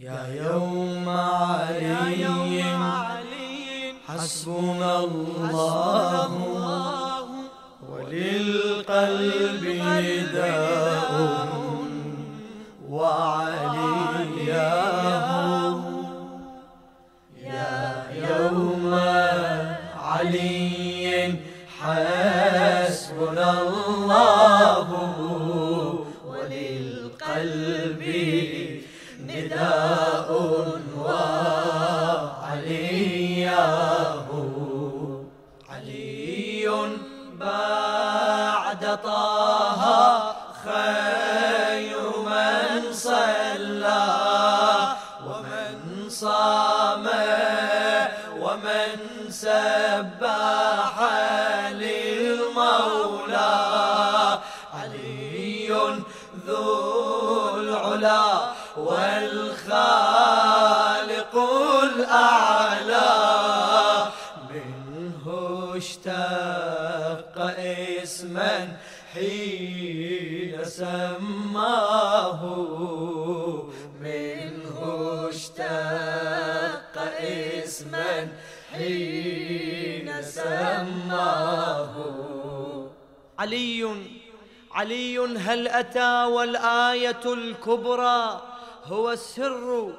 يا يوم علي حسبنا الله وللقلب نداء وعلياه يا يوم علي حسبنا صلى ومن صام ومن سبح للمولى علي ذو العلا والخالق الأعلى. منه اشتق اسما حين سماه. حين سماه. علي علي هل أتى والآية الكبرى؟ هو السر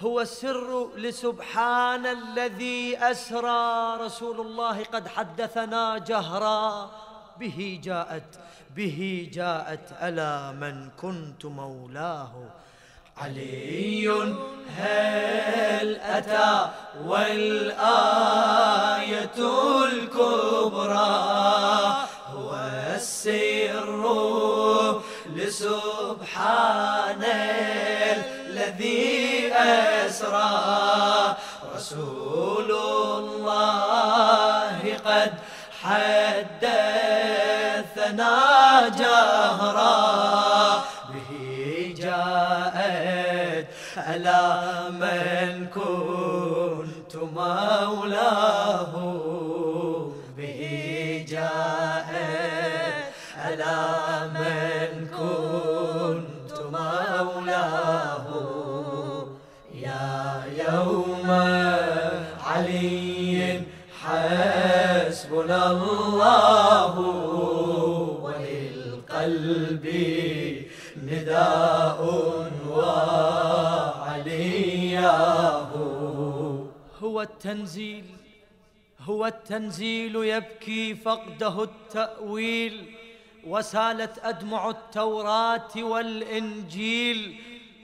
هو السر لسبحان الذي أسرى. رسول الله قد حدثنا جهرا. به جاءت به جاءت ألا من كنت مولاه؟ علي هل أتى والآية الكبرى هو السر لسبحان الذي أسرى رسول الله قد حدثنا جهرا ألا من كنت مولاه التنزيل هو التنزيل يبكي فقده التأويل وسالت أدمع التوراة والإنجيل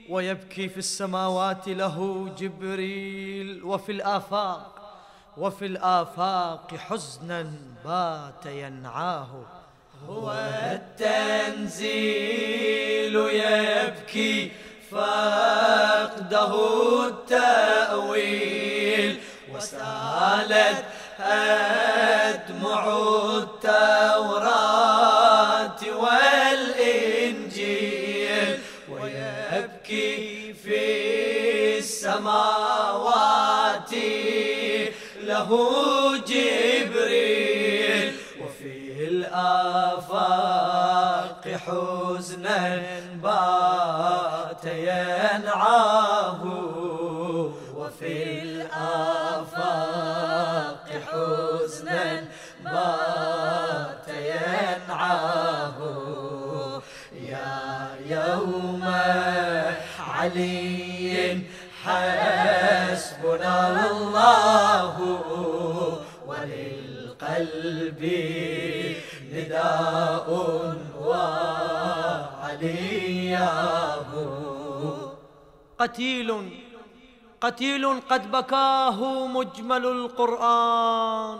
ويبكي في السماوات له جبريل وفي الآفاق وفي الآفاق حزنا بات ينعاه. هو التنزيل يبكي فقده التأويل. وسالت أدمع التوراة والإنجيل ويبكي في السماوات له جبريل وفي الآفاق حزنا بات ينعاه وللقلب نداء وعلياه. قتيل قتيل قد بكاه مجمل القرآن.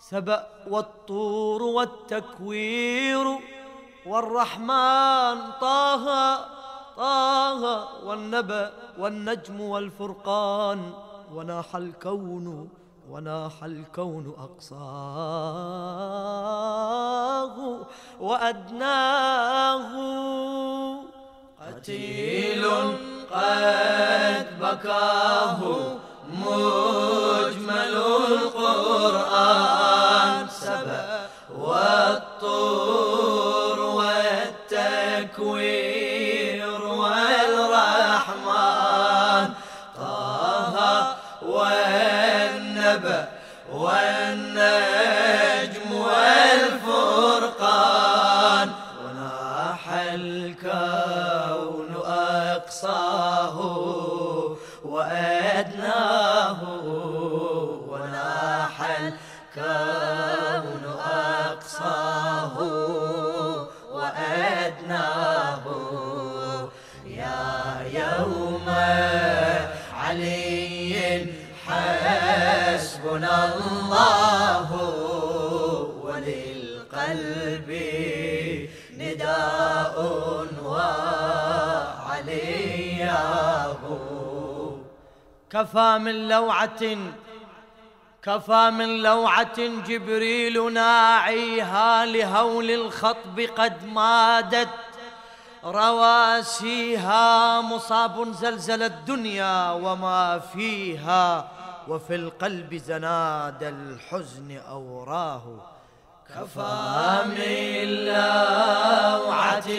سبأ والطور والتكوير والرحمن. طه طه والنبأ والنجم والفرقان. وناح الكون وناح الكون أقصاه وأدناه. قتيل قد بكاه مجمل القرآن سبأ والطور كفى من لوعة كفى من لوعة جبريل ناعيها لهول الخطب قد مادت. رواسيها مصاب زلزل الدنيا وما فيها وفي القلب زناد الحزن أوراه. كفى من لوعة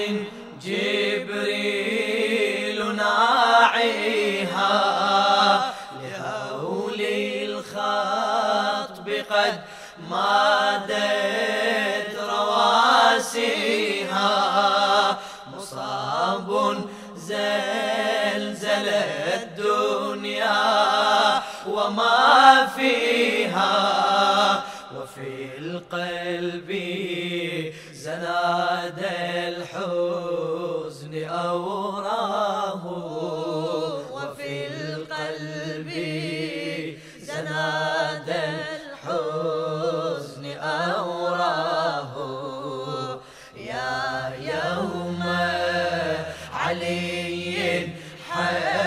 وما فيها وفي القلب زناد الحزن أوراه وفي القلب زناد الحزن أوراه يا يوم علي حسبنا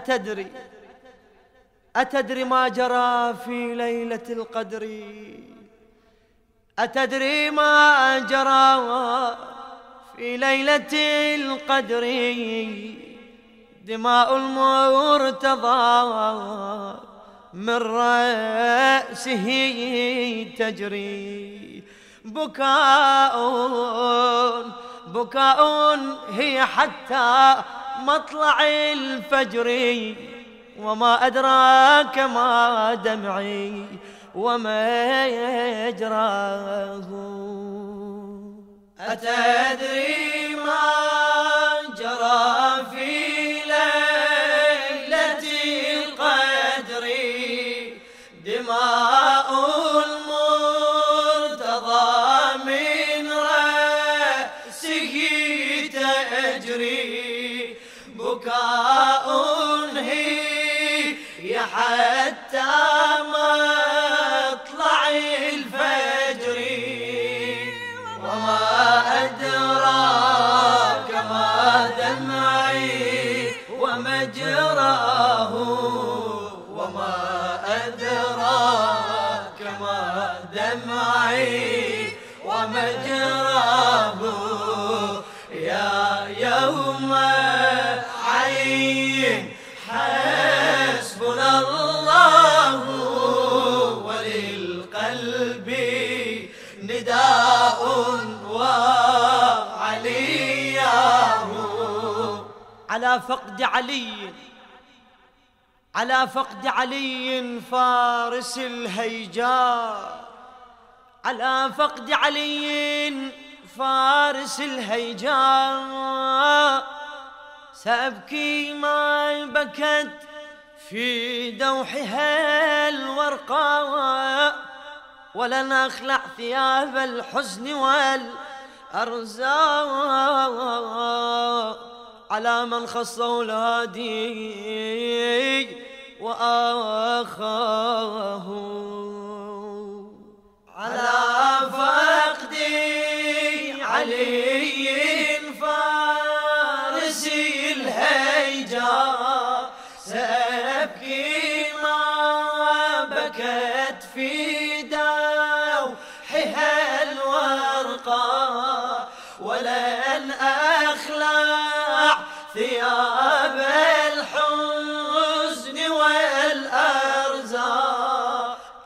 أتدري؟ أتدري ما جرى في ليلة القدر؟ أتدري ما جرى في ليلة القدر؟ دماء المرتضى من رأسه تجري. بكاء بكاء هي حتى مطلع الفجر وما أدراك ما دمعي وما يجراه. أتدري ما حتى مطلع الفجر. وما أدراك ما دمعي ومجراه وما أدراك ما دمعي على فقد علي. على فقد علي فارس الهيجاء. على فقد علي فارس الهيجاء. سأبكي ما بكت في دوحها الورقاء. ولن أخلع ثياب الحزن والأرزاق على من خصه الهادي وآخاه. على فقدي علي فارسي الهيجاء سأبكي ما بكت في دوحها الورقة ولن أخلع ثياب الحزن والأرزاق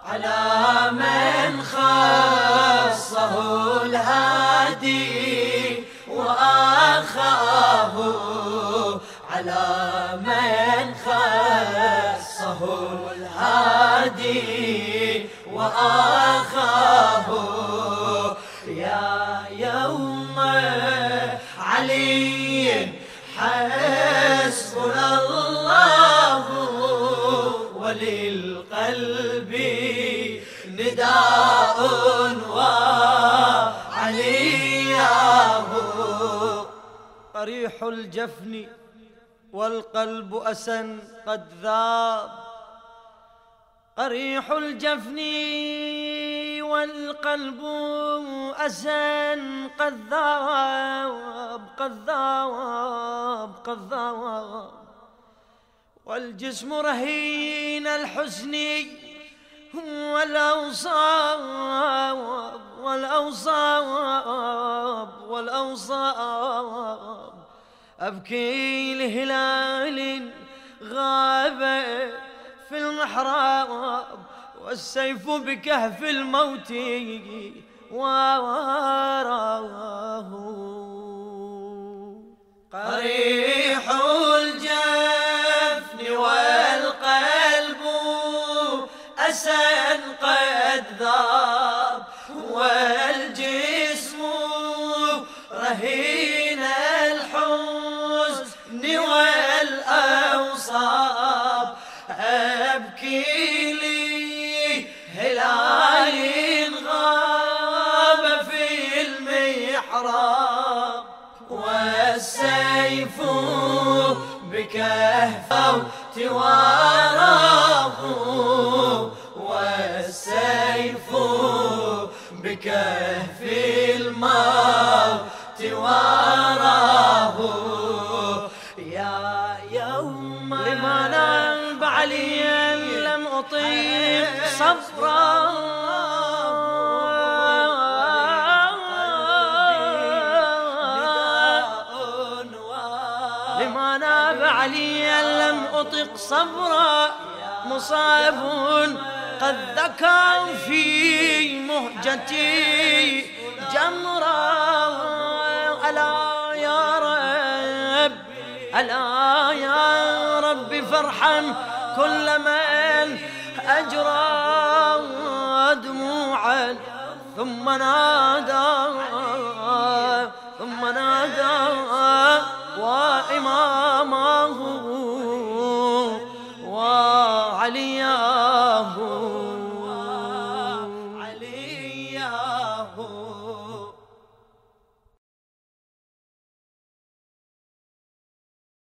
على من خصه الهادي وأخاه على من خصه الهادي وأخاه الجفن والقلب أسن قد ذاب. قريح الجفن والقلب أسن قد ذاب قد ذاب قد ذاب. والجسم رهين الحسن والأوصاب والأوصاب والأوصاب. أبكي لهلال غاب في المحراب والسيف بكهف الموت وراه قريح الجفن والقلب أسى قد ذاب بكهف تواراه عليا لم أطق صبرا. مصاب قد ذكر في مهجتي جمرا. ألا يا رب ألا يا رب فرحا كل من أجرى دموعا ثم نادى